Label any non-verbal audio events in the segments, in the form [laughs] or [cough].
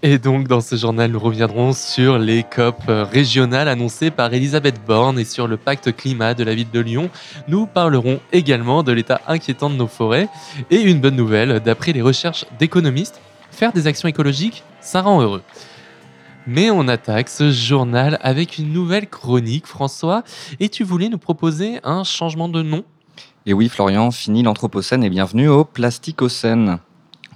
Et donc, dans ce journal, nous reviendrons sur les COP régionales annoncées par Elisabeth Borne et sur le pacte climat de la ville de Lyon. Nous parlerons également de l'état inquiétant de nos forêts. Et une bonne nouvelle, d'après les recherches d'économistes, faire des actions écologiques, ça rend heureux. Mais on attaque ce journal avec une nouvelle chronique, François. Et tu voulais nous proposer un changement de nom? Et oui, Florian, fini l'Anthropocène et bienvenue au Plasticocène.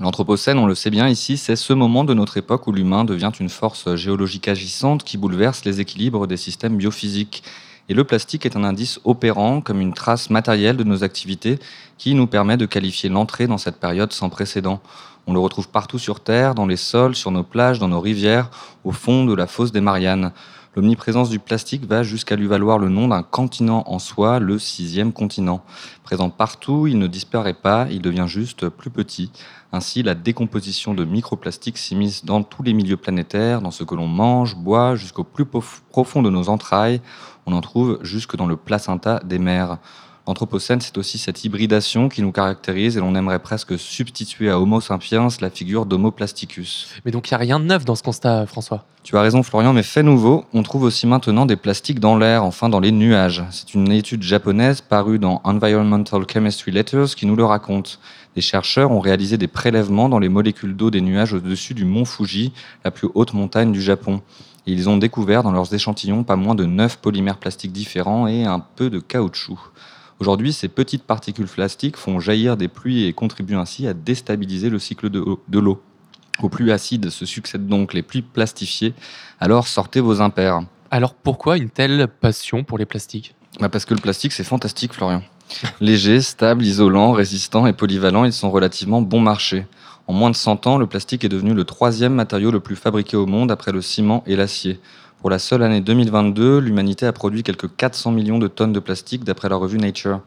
L'Anthropocène, on le sait bien ici, c'est ce moment de notre époque où l'humain devient une force géologique agissante qui bouleverse les équilibres des systèmes biophysiques. Et le plastique est un indice opérant comme une trace matérielle de nos activités qui nous permet de qualifier l'entrée dans cette période sans précédent. On le retrouve partout sur Terre, dans les sols, sur nos plages, dans nos rivières, au fond de la fosse des Mariannes. L'omniprésence du plastique va jusqu'à lui valoir le nom d'un continent en soi, le sixième continent. Présent partout, il ne disparaît pas, il devient juste plus petit. Ainsi, la décomposition de microplastiques s'immisce dans tous les milieux planétaires, dans ce que l'on mange, boit, jusqu'au plus profond de nos entrailles. On en trouve jusque dans le placenta des mers. L'Anthropocène, c'est aussi cette hybridation qui nous caractérise et l'on aimerait presque substituer à Homo sapiens la figure d'Homo plasticus. Mais donc il n'y a rien de neuf dans ce constat, François? Tu as raison, Florian, mais fait nouveau, on trouve aussi maintenant des plastiques dans l'air, enfin dans les nuages. C'est une étude japonaise parue dans Environmental Chemistry Letters qui nous le raconte. Des chercheurs ont réalisé des prélèvements dans les molécules d'eau des nuages au-dessus du mont Fuji, la plus haute montagne du Japon. Et ils ont découvert dans leurs échantillons pas moins de 9 polymères plastiques différents et un peu de caoutchouc. Aujourd'hui, ces petites particules plastiques font jaillir des pluies et contribuent ainsi à déstabiliser le cycle de l'eau. Aux pluies acides se succèdent donc les pluies plastifiées, alors sortez vos impairs. Alors pourquoi une telle passion pour les plastiques? Bah Parce que le plastique, c'est fantastique, Florian. [laughs] Léger, stable, isolant, résistant et polyvalent, ils sont relativement bon marché. En moins de 100 ans, le plastique est devenu le troisième matériau le plus fabriqué au monde après le ciment et l'acier. Pour la seule année 2022, l'humanité a produit quelques 400 millions de tonnes de plastique d'après la revue Nature.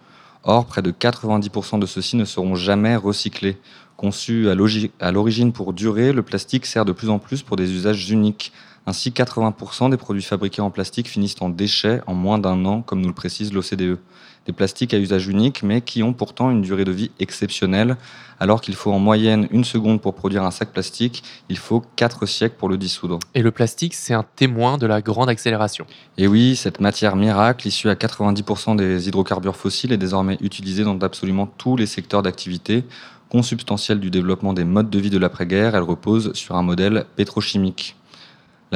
Or, près de 90% de ceux-ci ne seront jamais recyclés. Conçu à l'origine pour durer, le plastique sert de plus en plus pour des usages uniques. Ainsi, 80% des produits fabriqués en plastique finissent en déchets en moins d'un an, comme nous le précise l'OCDE des plastiques à usage unique, mais qui ont pourtant une durée de vie exceptionnelle. Alors qu'il faut en moyenne une seconde pour produire un sac plastique, il faut quatre siècles pour le dissoudre. Et le plastique, c'est un témoin de la grande accélération. Et oui, cette matière miracle, issue à 90% des hydrocarbures fossiles, est désormais utilisée dans absolument tous les secteurs d'activité. Consubstantielle du développement des modes de vie de l'après-guerre, elle repose sur un modèle pétrochimique.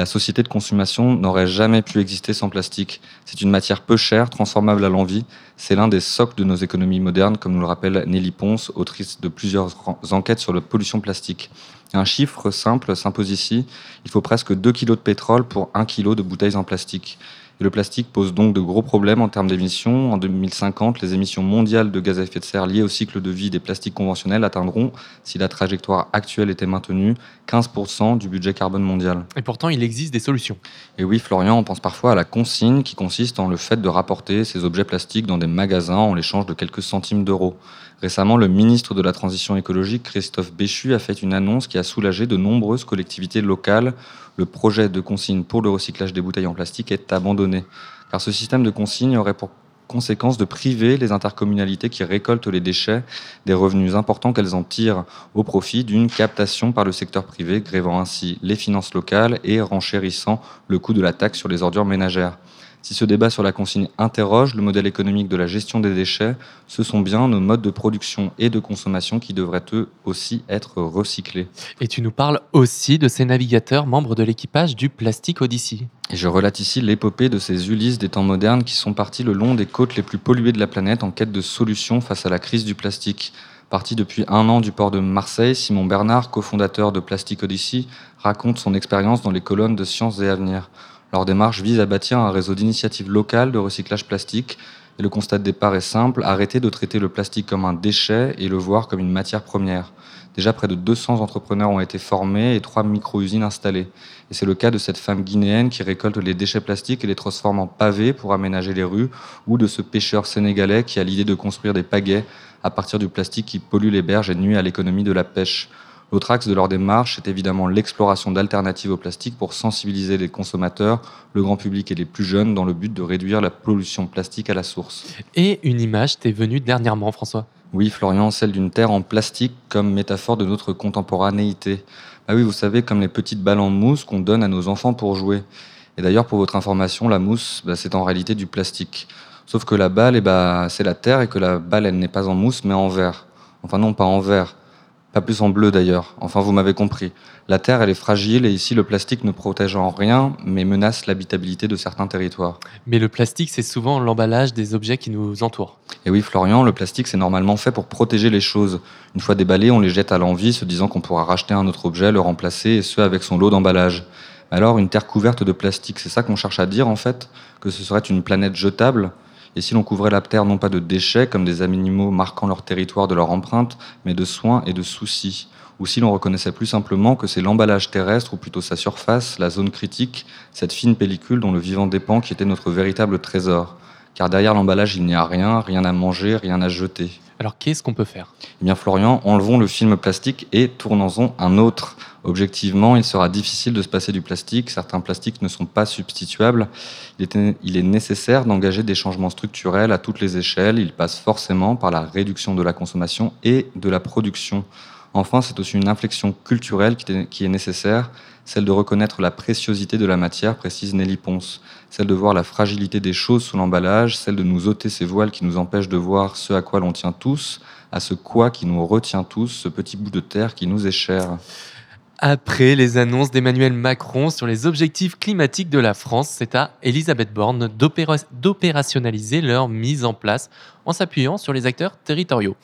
La société de consommation n'aurait jamais pu exister sans plastique. C'est une matière peu chère, transformable à l'envie. C'est l'un des socles de nos économies modernes, comme nous le rappelle Nelly Ponce, autrice de plusieurs enquêtes sur la pollution plastique. Un chiffre simple s'impose ici. Il faut presque 2 kg de pétrole pour 1 kg de bouteilles en plastique le plastique pose donc de gros problèmes en termes d'émissions. En 2050, les émissions mondiales de gaz à effet de serre liées au cycle de vie des plastiques conventionnels atteindront, si la trajectoire actuelle était maintenue, 15% du budget carbone mondial. Et pourtant, il existe des solutions. Et oui, Florian, on pense parfois à la consigne qui consiste en le fait de rapporter ces objets plastiques dans des magasins en l'échange de quelques centimes d'euros. Récemment, le ministre de la Transition écologique, Christophe Béchu, a fait une annonce qui a soulagé de nombreuses collectivités locales. Le projet de consigne pour le recyclage des bouteilles en plastique est abandonné, car ce système de consigne aurait pour conséquence de priver les intercommunalités qui récoltent les déchets des revenus importants qu'elles en tirent au profit d'une captation par le secteur privé, grévant ainsi les finances locales et renchérissant le coût de la taxe sur les ordures ménagères. Si ce débat sur la consigne interroge le modèle économique de la gestion des déchets, ce sont bien nos modes de production et de consommation qui devraient eux aussi être recyclés. Et tu nous parles aussi de ces navigateurs membres de l'équipage du Plastic Odyssey. Et je relate ici l'épopée de ces Ulysses des temps modernes qui sont partis le long des côtes les plus polluées de la planète en quête de solutions face à la crise du plastique. Parti depuis un an du port de Marseille, Simon Bernard, cofondateur de Plastic Odyssey, raconte son expérience dans les colonnes de Sciences et Avenir. Leur démarche vise à bâtir un réseau d'initiatives locales de recyclage plastique. Et le constat de départ est simple, arrêter de traiter le plastique comme un déchet et le voir comme une matière première. Déjà, près de 200 entrepreneurs ont été formés et trois micro-usines installées. Et c'est le cas de cette femme guinéenne qui récolte les déchets plastiques et les transforme en pavés pour aménager les rues, ou de ce pêcheur sénégalais qui a l'idée de construire des pagaies à partir du plastique qui pollue les berges et nuit à l'économie de la pêche. L'autre axe de leur démarche est évidemment l'exploration d'alternatives au plastique pour sensibiliser les consommateurs, le grand public et les plus jeunes dans le but de réduire la pollution plastique à la source. Et une image t'est venue dernièrement, François? Oui, Florian, celle d'une terre en plastique comme métaphore de notre contemporanéité. Ah oui, vous savez, comme les petites balles en mousse qu'on donne à nos enfants pour jouer. Et d'ailleurs, pour votre information, la mousse, bah, c'est en réalité du plastique. Sauf que la balle, eh bah, c'est la terre et que la balle, elle n'est pas en mousse, mais en verre. Enfin non, pas en verre. Pas plus en bleu d'ailleurs. Enfin, vous m'avez compris. La terre, elle est fragile et ici, le plastique ne protège en rien, mais menace l'habitabilité de certains territoires. Mais le plastique, c'est souvent l'emballage des objets qui nous entourent. Et oui, Florian, le plastique, c'est normalement fait pour protéger les choses. Une fois déballés, on les jette à l'envie, se disant qu'on pourra racheter un autre objet, le remplacer, et ce, avec son lot d'emballage. Alors, une terre couverte de plastique, c'est ça qu'on cherche à dire, en fait? Que ce serait une planète jetable? Et si l'on couvrait la Terre non pas de déchets, comme des animaux marquant leur territoire de leur empreinte, mais de soins et de soucis. Ou si l'on reconnaissait plus simplement que c'est l'emballage terrestre, ou plutôt sa surface, la zone critique, cette fine pellicule dont le vivant dépend, qui était notre véritable trésor car derrière l'emballage, il n'y a rien, rien à manger, rien à jeter. Alors qu'est-ce qu'on peut faire? Eh bien Florian, enlevons le film plastique et tournons-en un autre. Objectivement, il sera difficile de se passer du plastique. Certains plastiques ne sont pas substituables. Il est, il est nécessaire d'engager des changements structurels à toutes les échelles. Il passe forcément par la réduction de la consommation et de la production. Enfin, c'est aussi une inflexion culturelle qui est nécessaire, celle de reconnaître la préciosité de la matière, précise Nelly Ponce, celle de voir la fragilité des choses sous l'emballage, celle de nous ôter ces voiles qui nous empêchent de voir ce à quoi l'on tient tous, à ce quoi qui nous retient tous, ce petit bout de terre qui nous est cher. Après les annonces d'Emmanuel Macron sur les objectifs climatiques de la France, c'est à Elisabeth Borne d'opérationnaliser leur mise en place en s'appuyant sur les acteurs territoriaux.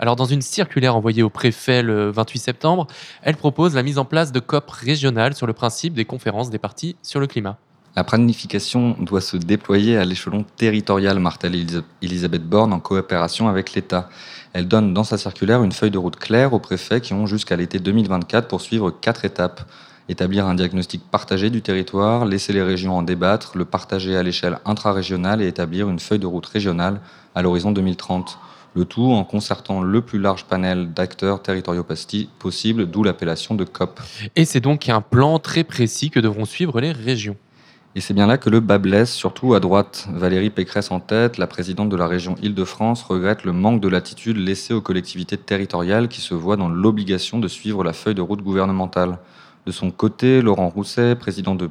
Alors dans une circulaire envoyée au préfet le 28 septembre, elle propose la mise en place de COP régionales sur le principe des conférences des partis sur le climat. La planification doit se déployer à l'échelon territorial, martèle Elisabeth Borne en coopération avec l'État. Elle donne dans sa circulaire une feuille de route claire aux préfets qui ont jusqu'à l'été 2024 pour suivre quatre étapes. Établir un diagnostic partagé du territoire, laisser les régions en débattre, le partager à l'échelle intra-régionale et établir une feuille de route régionale à l'horizon 2030. Le tout en concertant le plus large panel d'acteurs territoriaux possible, d'où l'appellation de COP. Et c'est donc un plan très précis que devront suivre les régions. Et c'est bien là que le bas blesse, surtout à droite. Valérie Pécresse en tête, la présidente de la région Île-de-France, regrette le manque de latitude laissé aux collectivités territoriales qui se voient dans l'obligation de suivre la feuille de route gouvernementale. De son côté, Laurent Rousset, président de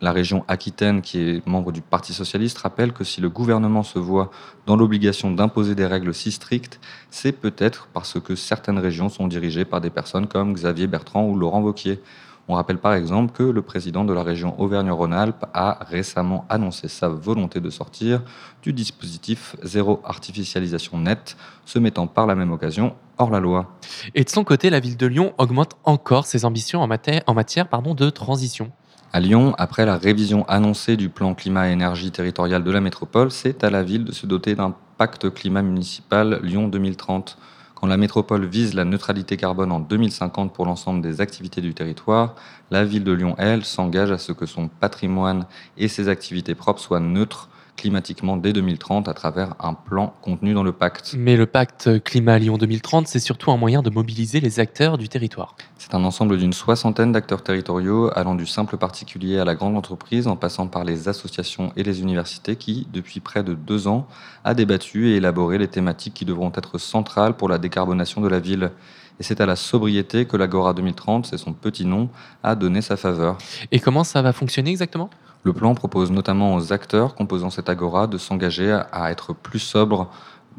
la région Aquitaine, qui est membre du Parti socialiste, rappelle que si le gouvernement se voit dans l'obligation d'imposer des règles si strictes, c'est peut-être parce que certaines régions sont dirigées par des personnes comme Xavier Bertrand ou Laurent Vauquier. On rappelle par exemple que le président de la région Auvergne-Rhône-Alpes a récemment annoncé sa volonté de sortir du dispositif zéro artificialisation nette, se mettant par la même occasion hors la loi. Et de son côté, la ville de Lyon augmente encore ses ambitions en matière, en matière pardon, de transition. À Lyon, après la révision annoncée du plan climat-énergie territorial de la métropole, c'est à la ville de se doter d'un pacte climat municipal Lyon 2030. Quand la métropole vise la neutralité carbone en 2050 pour l'ensemble des activités du territoire, la ville de Lyon, elle, s'engage à ce que son patrimoine et ses activités propres soient neutres climatiquement dès 2030 à travers un plan contenu dans le pacte. Mais le pacte Climat Lyon 2030, c'est surtout un moyen de mobiliser les acteurs du territoire. C'est un ensemble d'une soixantaine d'acteurs territoriaux allant du simple particulier à la grande entreprise en passant par les associations et les universités qui, depuis près de deux ans, a débattu et élaboré les thématiques qui devront être centrales pour la décarbonation de la ville. Et c'est à la sobriété que l'Agora 2030, c'est son petit nom, a donné sa faveur. Et comment ça va fonctionner exactement? Le plan propose notamment aux acteurs composant cette agora de s'engager à être plus sobres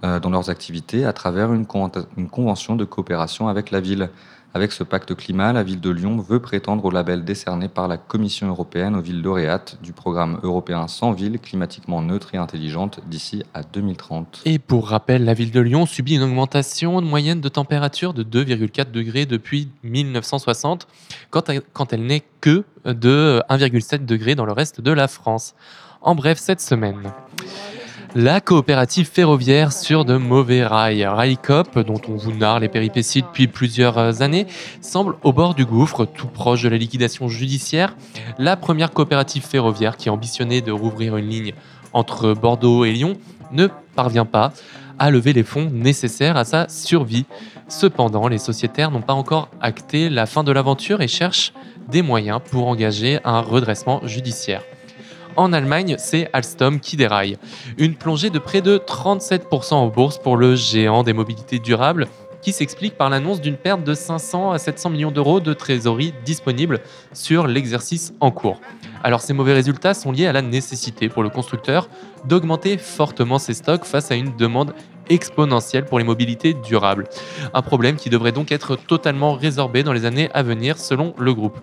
euh, dans leurs activités à travers une, convention de coopération avec la ville. Avec ce pacte climat, la ville de Lyon veut prétendre au label décerné par la Commission européenne aux villes lauréates du programme européen 100 villes climatiquement neutres et intelligentes d'ici à 2030. Et pour rappel, la ville de Lyon subit une augmentation moyenne de température de 2,4 degrés depuis 1960, quand elle, n'est que de 1,7 degrés dans le reste de la France. En bref, cette semaine. La coopérative ferroviaire sur de mauvais rails, Railcop, dont on vous narre les péripéties depuis plusieurs années, semble au bord du gouffre, tout proche de la liquidation judiciaire. La première coopérative ferroviaire qui ambitionnait de rouvrir une ligne entre Bordeaux et Lyon ne parvient pas à lever les fonds nécessaires à sa survie. Cependant, les sociétaires n'ont pas encore acté la fin de l'aventure et cherchent des moyens pour engager un redressement judiciaire. En Allemagne, c'est Alstom qui déraille. Une plongée de près de 37% en bourse pour le géant des mobilités durables qui s'explique par l'annonce d'une perte de 500 à 700 millions d'euros de trésorerie disponible sur l'exercice en cours. Alors ces mauvais résultats sont liés à la nécessité pour le constructeur d'augmenter fortement ses stocks face à une demande exponentielle pour les mobilités durables. Un problème qui devrait donc être totalement résorbé dans les années à venir selon le groupe.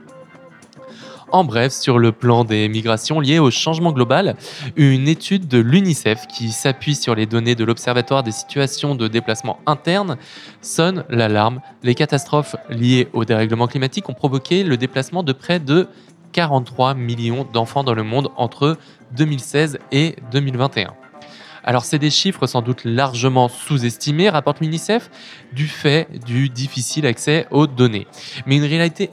En bref, sur le plan des migrations liées au changement global, une étude de l'UNICEF qui s'appuie sur les données de l'Observatoire des situations de déplacement interne sonne l'alarme. Les catastrophes liées au dérèglement climatique ont provoqué le déplacement de près de 43 millions d'enfants dans le monde entre 2016 et 2021. Alors c'est des chiffres sans doute largement sous-estimés, rapporte l'UNICEF, du fait du difficile accès aux données. Mais une réalité,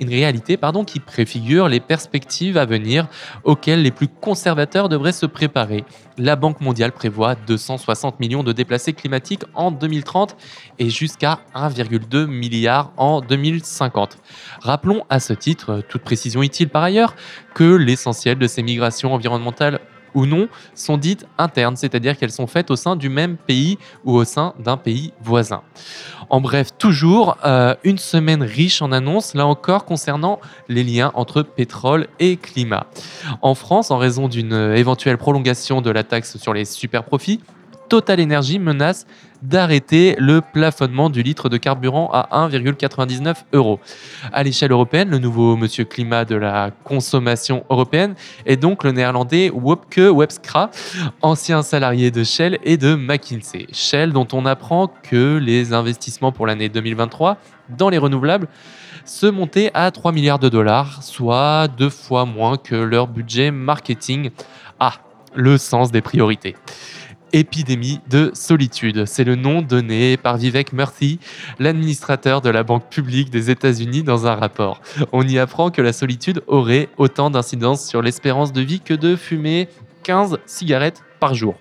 qui préfigure les perspectives à venir auxquelles les plus conservateurs devraient se préparer. La Banque mondiale prévoit 260 millions de déplacés climatiques en 2030 et jusqu'à 1,2 milliard en 2050. Rappelons à ce titre, toute précision utile par ailleurs, que l'essentiel de ces migrations environnementales ou non sont dites internes, c'est-à-dire qu'elles sont faites au sein du même pays ou au sein d'un pays voisin. En bref, toujours euh, une semaine riche en annonces, là encore concernant les liens entre pétrole et climat. En France, en raison d'une éventuelle prolongation de la taxe sur les super profits, Total Energy menace d'arrêter le plafonnement du litre de carburant à 1,99 euros. À l'échelle européenne, le nouveau monsieur climat de la consommation européenne est donc le néerlandais Wopke Webskra, ancien salarié de Shell et de McKinsey. Shell dont on apprend que les investissements pour l'année 2023 dans les renouvelables se montaient à 3 milliards de dollars, soit deux fois moins que leur budget marketing. Ah, le sens des priorités. Épidémie de solitude. C'est le nom donné par Vivek Murthy, l'administrateur de la Banque publique des États-Unis, dans un rapport. On y apprend que la solitude aurait autant d'incidence sur l'espérance de vie que de fumer 15 cigarettes par jour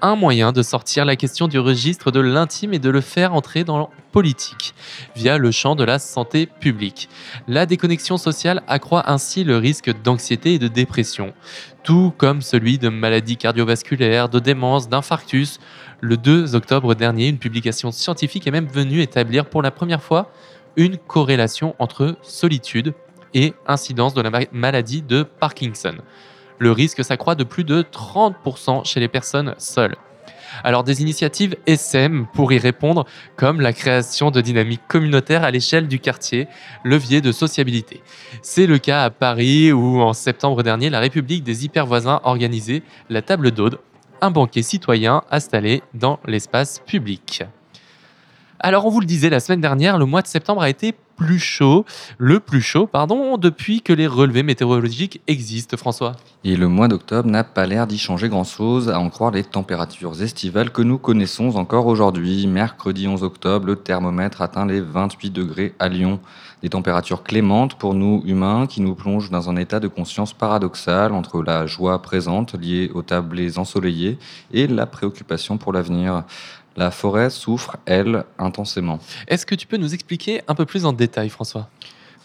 un moyen de sortir la question du registre de l'intime et de le faire entrer dans la politique, via le champ de la santé publique. La déconnexion sociale accroît ainsi le risque d'anxiété et de dépression, tout comme celui de maladies cardiovasculaires, de démence, d'infarctus. Le 2 octobre dernier, une publication scientifique est même venue établir pour la première fois une corrélation entre solitude et incidence de la maladie de Parkinson le risque s'accroît de plus de 30% chez les personnes seules. Alors des initiatives SM pour y répondre, comme la création de dynamiques communautaires à l'échelle du quartier, levier de sociabilité. C'est le cas à Paris où en septembre dernier, la République des hypervoisins organisait la table d'Aude, un banquet citoyen installé dans l'espace public. Alors on vous le disait la semaine dernière, le mois de septembre a été plus chaud, le plus chaud, pardon, depuis que les relevés météorologiques existent, François. Et le mois d'octobre n'a pas l'air d'y changer grand-chose, à en croire les températures estivales que nous connaissons encore aujourd'hui. Mercredi 11 octobre, le thermomètre atteint les 28 degrés à Lyon. Des températures clémentes pour nous humains qui nous plongent dans un état de conscience paradoxal entre la joie présente liée aux tablés ensoleillés et la préoccupation pour l'avenir. La forêt souffre, elle, intensément. Est-ce que tu peux nous expliquer un peu plus en détail, François?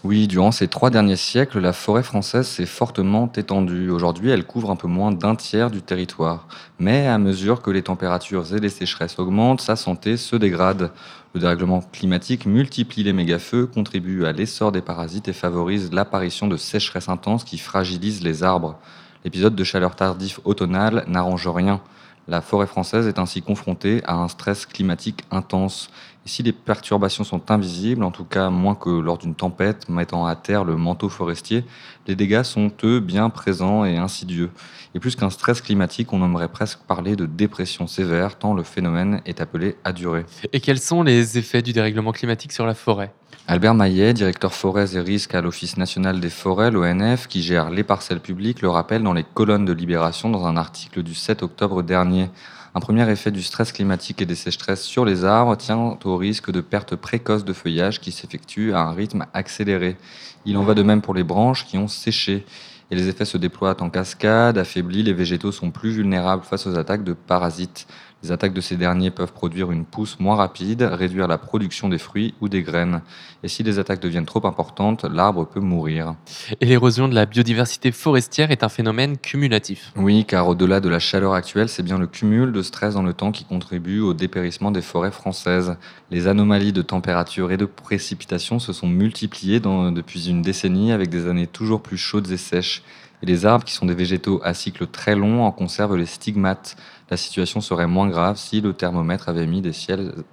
Oui, durant ces trois derniers siècles, la forêt française s'est fortement étendue. Aujourd'hui, elle couvre un peu moins d'un tiers du territoire. Mais à mesure que les températures et les sécheresses augmentent, sa santé se dégrade. Le dérèglement climatique multiplie les méga-feux, contribue à l'essor des parasites et favorise l'apparition de sécheresses intenses qui fragilisent les arbres. L'épisode de chaleur tardif automnale n'arrange rien. La forêt française est ainsi confrontée à un stress climatique intense. Et si les perturbations sont invisibles, en tout cas moins que lors d'une tempête mettant à terre le manteau forestier, les dégâts sont eux bien présents et insidieux. Et plus qu'un stress climatique, on aimerait presque parler de dépression sévère, tant le phénomène est appelé à durer. Et quels sont les effets du dérèglement climatique sur la forêt? Albert Maillet, directeur forêts et risques à l'Office national des forêts, l'ONF, qui gère les parcelles publiques, le rappelle dans les colonnes de Libération dans un article du 7 octobre dernier. Un premier effet du stress climatique et des sécheresses sur les arbres tient au risque de perte précoce de feuillage qui s'effectue à un rythme accéléré. Il en va de même pour les branches qui ont séché. Et les effets se déploient en cascade, affaiblis, les végétaux sont plus vulnérables face aux attaques de parasites. Les attaques de ces derniers peuvent produire une pousse moins rapide, réduire la production des fruits ou des graines. Et si les attaques deviennent trop importantes, l'arbre peut mourir. Et l'érosion de la biodiversité forestière est un phénomène cumulatif. Oui, car au-delà de la chaleur actuelle, c'est bien le cumul de stress dans le temps qui contribue au dépérissement des forêts françaises. Les anomalies de température et de précipitation se sont multipliées dans, depuis une décennie avec des années toujours plus chaudes et sèches. Et les arbres, qui sont des végétaux à cycle très long, en conservent les stigmates. La situation serait moins grave si le thermomètre avait mis des,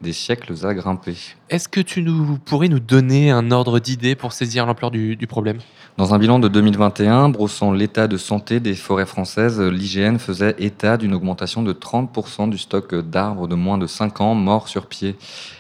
des siècles à grimper. Est-ce que tu nous, pourrais nous donner un ordre d'idée pour saisir l'ampleur du, du problème? Dans un bilan de 2021, brossant l'état de santé des forêts françaises, l'IGN faisait état d'une augmentation de 30% du stock d'arbres de moins de 5 ans morts sur pied.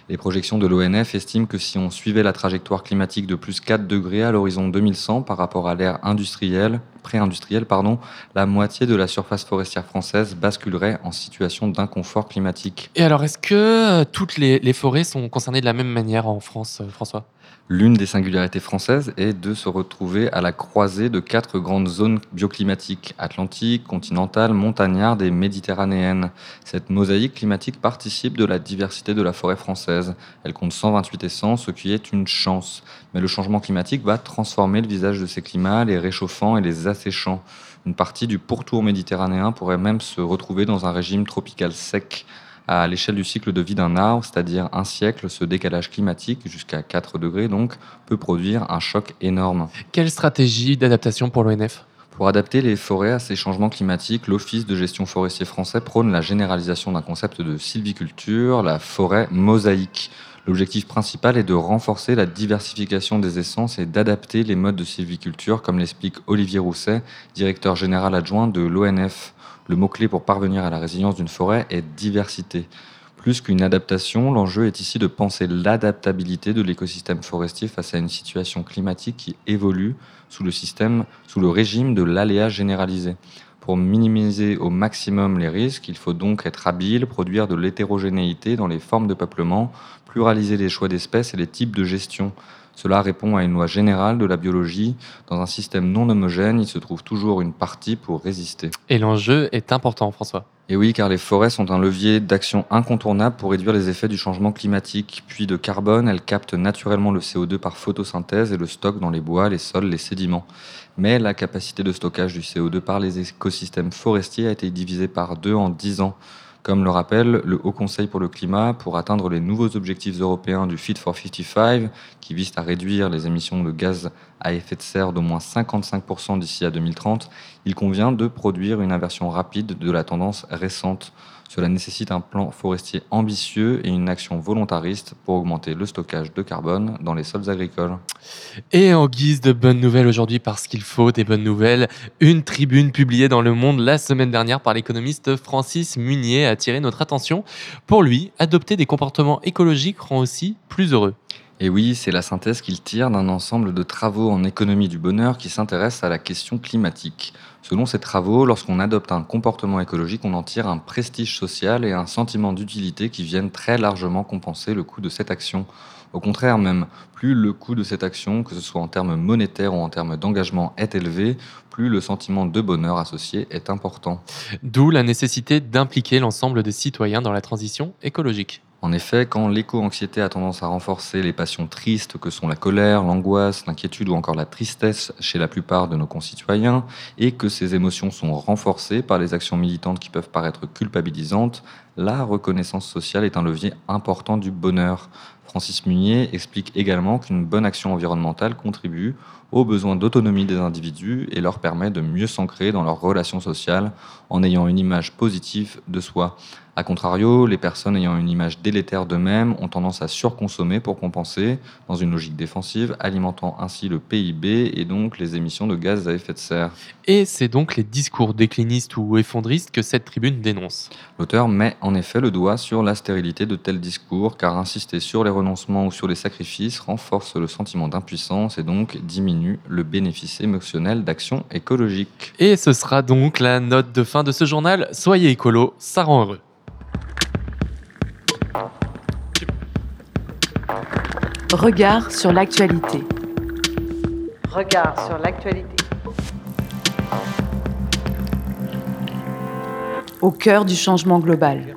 Les projections de l'ONF estiment que si on suivait la trajectoire climatique de plus 4 degrés à l'horizon 2100 par rapport à l'ère industrielle, pré-industrielle, pardon, la moitié de la surface forestière française basculerait en situation d'inconfort climatique. Et alors, est-ce que euh, toutes les, les forêts sont concernées de la même manière en France, euh, François? L'une des singularités françaises est de se retrouver à la croisée de quatre grandes zones bioclimatiques, atlantique, continentale, montagnarde et méditerranéenne. Cette mosaïque climatique participe de la diversité de la forêt française. Elle compte 128 essences, ce qui est une chance. Mais le changement climatique va transformer le visage de ces climats, les réchauffant et les asséchant. Une partie du pourtour méditerranéen pourrait même se retrouver dans un régime tropical sec à l'échelle du cycle de vie d'un arbre, c'est-à-dire un siècle, ce décalage climatique, jusqu'à 4 degrés donc, peut produire un choc énorme. Quelle stratégie d'adaptation pour l'ONF pour adapter les forêts à ces changements climatiques, l'Office de gestion forestier français prône la généralisation d'un concept de sylviculture, la forêt mosaïque. L'objectif principal est de renforcer la diversification des essences et d'adapter les modes de sylviculture, comme l'explique Olivier Rousset, directeur général adjoint de l'ONF. Le mot-clé pour parvenir à la résilience d'une forêt est diversité. Plus qu'une adaptation, l'enjeu est ici de penser l'adaptabilité de l'écosystème forestier face à une situation climatique qui évolue sous le, système, sous le régime de l'aléa généralisé. Pour minimiser au maximum les risques, il faut donc être habile, produire de l'hétérogénéité dans les formes de peuplement, pluraliser les choix d'espèces et les types de gestion. Cela répond à une loi générale de la biologie. Dans un système non homogène, il se trouve toujours une partie pour résister. Et l'enjeu est important, François. Et oui, car les forêts sont un levier d'action incontournable pour réduire les effets du changement climatique. Puis de carbone, elles captent naturellement le CO2 par photosynthèse et le stockent dans les bois, les sols, les sédiments. Mais la capacité de stockage du CO2 par les écosystèmes forestiers a été divisée par deux en dix ans. Comme le rappelle le Haut Conseil pour le climat, pour atteindre les nouveaux objectifs européens du Fit for 55, qui visent à réduire les émissions de gaz à effet de serre d'au moins 55% d'ici à 2030, il convient de produire une inversion rapide de la tendance récente. Cela nécessite un plan forestier ambitieux et une action volontariste pour augmenter le stockage de carbone dans les sols agricoles. Et en guise de bonnes nouvelles aujourd'hui, parce qu'il faut des bonnes nouvelles, une tribune publiée dans Le Monde la semaine dernière par l'économiste Francis Munier a attiré notre attention. Pour lui, adopter des comportements écologiques rend aussi plus heureux. Et oui, c'est la synthèse qu'il tire d'un ensemble de travaux en économie du bonheur qui s'intéressent à la question climatique. Selon ces travaux, lorsqu'on adopte un comportement écologique, on en tire un prestige social et un sentiment d'utilité qui viennent très largement compenser le coût de cette action. Au contraire même, plus le coût de cette action, que ce soit en termes monétaires ou en termes d'engagement, est élevé, plus le sentiment de bonheur associé est important. D'où la nécessité d'impliquer l'ensemble des citoyens dans la transition écologique. En effet, quand l'éco-anxiété a tendance à renforcer les passions tristes que sont la colère, l'angoisse, l'inquiétude ou encore la tristesse chez la plupart de nos concitoyens, et que ces émotions sont renforcées par les actions militantes qui peuvent paraître culpabilisantes, la reconnaissance sociale est un levier important du bonheur. Francis Munier explique également qu'une bonne action environnementale contribue aux besoins d'autonomie des individus et leur permet de mieux s'ancrer dans leurs relations sociales en ayant une image positive de soi. A contrario, les personnes ayant une image délétère d'eux-mêmes ont tendance à surconsommer pour compenser, dans une logique défensive, alimentant ainsi le PIB et donc les émissions de gaz à effet de serre. Et c'est donc les discours déclinistes ou effondristes que cette tribune dénonce. L'auteur met en effet le doigt sur la stérilité de tels discours, car insister sur les renoncements ou sur les sacrifices renforce le sentiment d'impuissance et donc diminue le bénéfice émotionnel d'action écologique. Et ce sera donc la note de fin de ce journal. Soyez écolo, ça rend heureux. Regard sur l'actualité. Regard sur l'actualité. Au cœur du changement global.